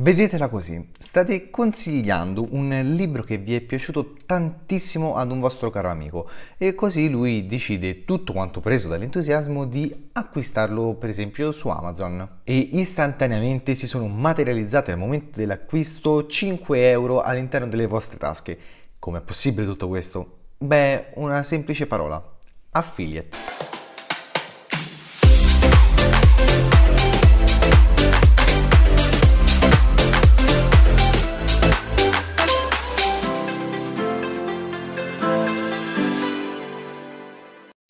Vedetela così. State consigliando un libro che vi è piaciuto tantissimo ad un vostro caro amico e così lui decide tutto quanto preso dall'entusiasmo di acquistarlo per esempio su Amazon e istantaneamente si sono materializzate al momento dell'acquisto 5 euro all'interno delle vostre tasche. Com'è possibile tutto questo? Beh, una semplice parola. Affiliate.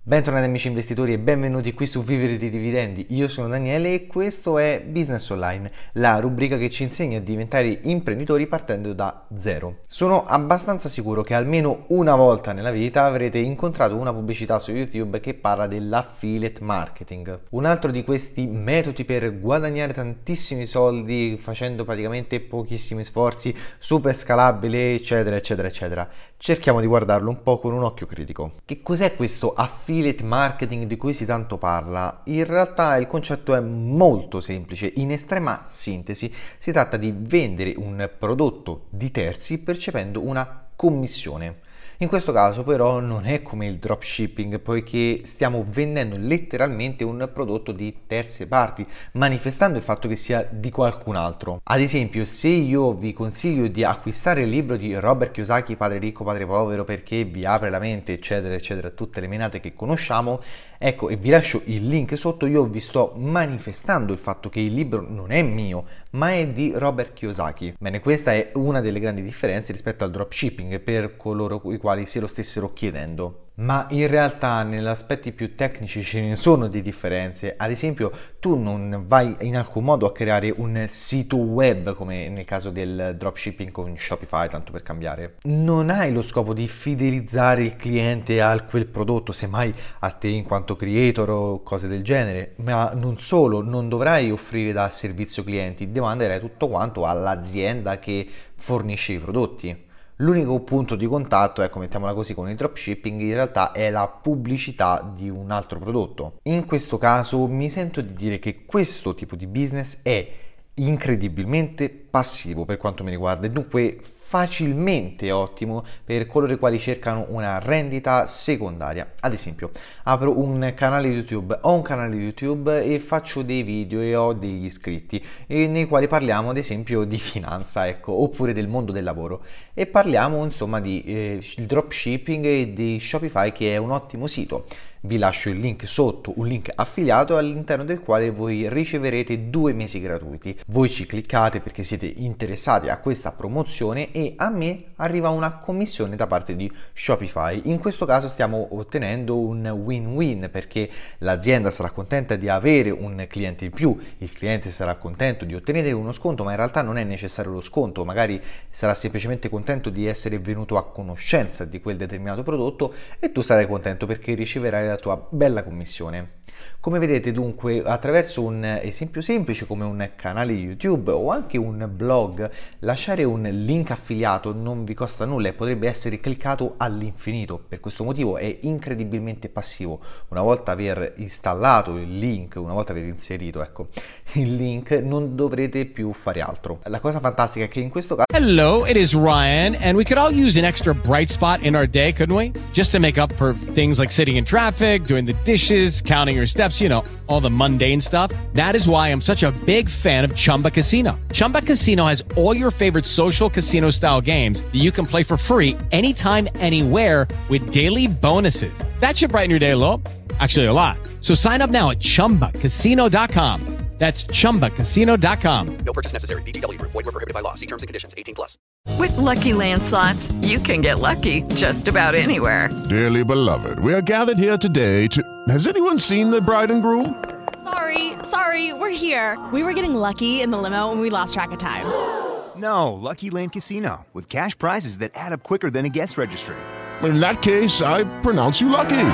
Bentornati amici investitori e benvenuti qui su Vivere di Dividendi. Io sono Daniele e questo è Business Online, la rubrica che ci insegna a diventare imprenditori partendo da zero. Sono abbastanza sicuro che almeno una volta nella vita avrete incontrato una pubblicità su YouTube che parla dell'affiliate marketing. Un altro di questi metodi per guadagnare tantissimi soldi facendo praticamente pochissimi sforzi, super scalabile, eccetera, eccetera, eccetera cerchiamo di guardarlo un po' con un occhio critico. Che cos'è questo affiliate marketing di cui si tanto parla? In realtà il concetto è molto semplice, in estrema sintesi si tratta di vendere un prodotto di terzi percependo una commissione. In questo caso però non è come il dropshipping poiché stiamo vendendo letteralmente un prodotto di terze parti, manifestando il fatto che sia di qualcun altro. Ad esempio, se io vi consiglio di acquistare il libro di Robert Kiyosaki, Padre ricco, padre povero, perché vi apre la mente, eccetera, eccetera, tutte le menate che conosciamo, ecco, e vi lascio il link sotto, io vi sto manifestando il fatto che il libro non è mio, ma è di Robert Kiyosaki. Bene, questa è una delle grandi differenze rispetto al dropshipping per coloro i quali se lo stessero chiedendo. Ma in realtà negli aspetti più tecnici ce ne sono di differenze. Ad esempio, tu non vai in alcun modo a creare un sito web come nel caso del dropshipping con Shopify, tanto per cambiare. Non hai lo scopo di fidelizzare il cliente a quel prodotto, semmai a te in quanto creator o cose del genere. Ma non solo, non dovrai offrire da servizio clienti, demanderai tutto quanto all'azienda che fornisce i prodotti. L'unico punto di contatto, ecco mettiamola così, con il dropshipping in realtà è la pubblicità di un altro prodotto. In questo caso mi sento di dire che questo tipo di business è incredibilmente passivo per quanto mi riguarda e dunque facilmente ottimo per coloro i quali cercano una rendita secondaria. Ad esempio, apro un canale YouTube, ho un canale YouTube e faccio dei video e ho degli iscritti nei quali parliamo ad esempio di finanza, ecco, oppure del mondo del lavoro e parliamo insomma di eh, dropshipping e di Shopify che è un ottimo sito vi lascio il link sotto, un link affiliato all'interno del quale voi riceverete due mesi gratuiti. Voi ci cliccate perché siete interessati a questa promozione e a me arriva una commissione da parte di Shopify. In questo caso stiamo ottenendo un win-win perché l'azienda sarà contenta di avere un cliente in più, il cliente sarà contento di ottenere uno sconto, ma in realtà non è necessario lo sconto, magari sarà semplicemente contento di essere venuto a conoscenza di quel determinato prodotto e tu sarai contento perché riceverai la tua bella commissione. Come vedete dunque attraverso un esempio semplice come un canale YouTube o anche un blog, lasciare un link affiliato non vi costa nulla e potrebbe essere cliccato all'infinito. Per questo motivo è incredibilmente passivo. Una volta aver installato il link, una volta aver inserito ecco, il link, non dovrete più fare altro. La cosa fantastica è che in questo caso... Hello, it is Ryan and we could all use an extra bright spot in our day, couldn't we? Just to make up for things like sitting in traffic, doing the dishes, counting your steps, you know, all the mundane stuff. That is why I'm such a big fan of Chumba Casino. Chumba Casino has all your favorite social casino style games that you can play for free anytime, anywhere with daily bonuses. That should brighten your day a little. Actually, a lot. So sign up now at chumbacasino.com. That's chumbacasino.com. No purchase necessary. VGW Group. Void were prohibited by law. See terms and conditions. 18 plus. With Lucky Land slots, you can get lucky just about anywhere. Dearly beloved, we are gathered here today to. Has anyone seen the bride and groom? Sorry, sorry, we're here. We were getting lucky in the limo and we lost track of time. No, Lucky Land Casino, with cash prizes that add up quicker than a guest registry. In that case, I pronounce you lucky.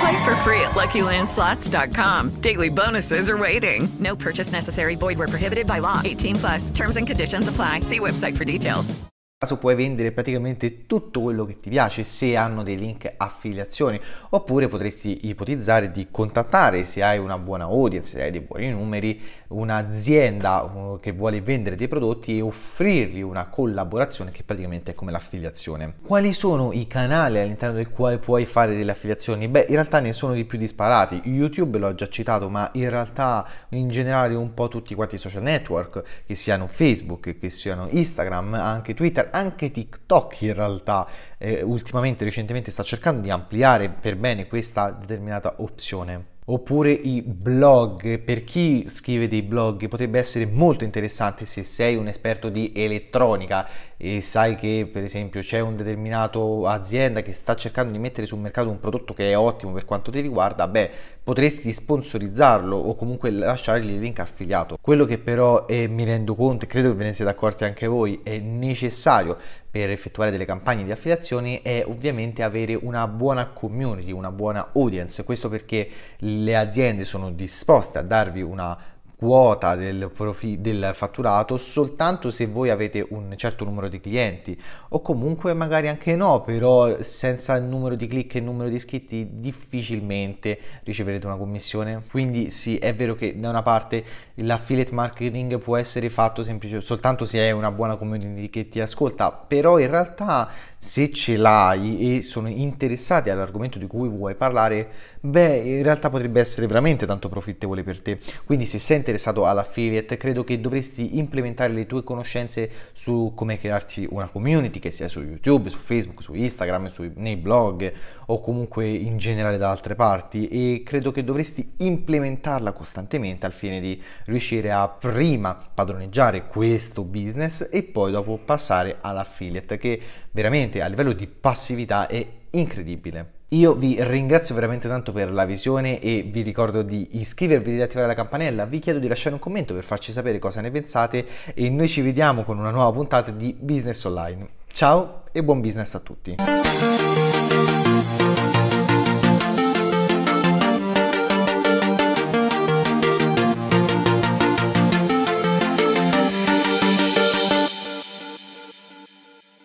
Play for free at LuckyLandSlots.com. Daily bonuses are waiting. No purchase necessary. Void where prohibited by law. 18 plus. Terms and conditions apply. See website for details. caso puoi vendere praticamente tutto quello che ti piace se hanno dei link affiliazioni oppure potresti ipotizzare di contattare se hai una buona audience, se hai dei buoni numeri, un'azienda che vuole vendere dei prodotti e offrirgli una collaborazione che praticamente è come l'affiliazione. Quali sono i canali all'interno del quale puoi fare delle affiliazioni? Beh, in realtà ne sono di più disparati. YouTube l'ho già citato, ma in realtà in generale un po' tutti quanti i social network, che siano Facebook, che siano Instagram, anche Twitter anche TikTok in realtà eh, ultimamente, recentemente sta cercando di ampliare per bene questa determinata opzione oppure i blog. Per chi scrive dei blog potrebbe essere molto interessante se sei un esperto di elettronica e sai che per esempio c'è un determinato azienda che sta cercando di mettere sul mercato un prodotto che è ottimo per quanto ti riguarda, beh, potresti sponsorizzarlo o comunque lasciargli il link affiliato. Quello che però eh, mi rendo conto e credo che ve ne siete accorti anche voi è necessario per effettuare delle campagne di affiliazioni è ovviamente avere una buona community, una buona audience. Questo perché le aziende sono disposte a darvi una quota del, profi- del fatturato soltanto se voi avete un certo numero di clienti o comunque magari anche no però senza il numero di click e il numero di iscritti difficilmente riceverete una commissione quindi sì è vero che da una parte l'affiliate marketing può essere fatto semplice soltanto se hai una buona community che ti ascolta però in realtà se ce l'hai e sono interessati all'argomento di cui vuoi parlare, beh, in realtà potrebbe essere veramente tanto profittevole per te. Quindi se sei interessato all'affiliate, credo che dovresti implementare le tue conoscenze su come crearti una community, che sia su YouTube, su Facebook, su Instagram, su, nei blog o comunque in generale da altre parti e credo che dovresti implementarla costantemente al fine di riuscire a prima padroneggiare questo business e poi dopo passare all'affiliate che veramente a livello di passività è incredibile. Io vi ringrazio veramente tanto per la visione e vi ricordo di iscrivervi di attivare la campanella. Vi chiedo di lasciare un commento per farci sapere cosa ne pensate e noi ci vediamo con una nuova puntata di Business Online. Ciao e buon business a tutti!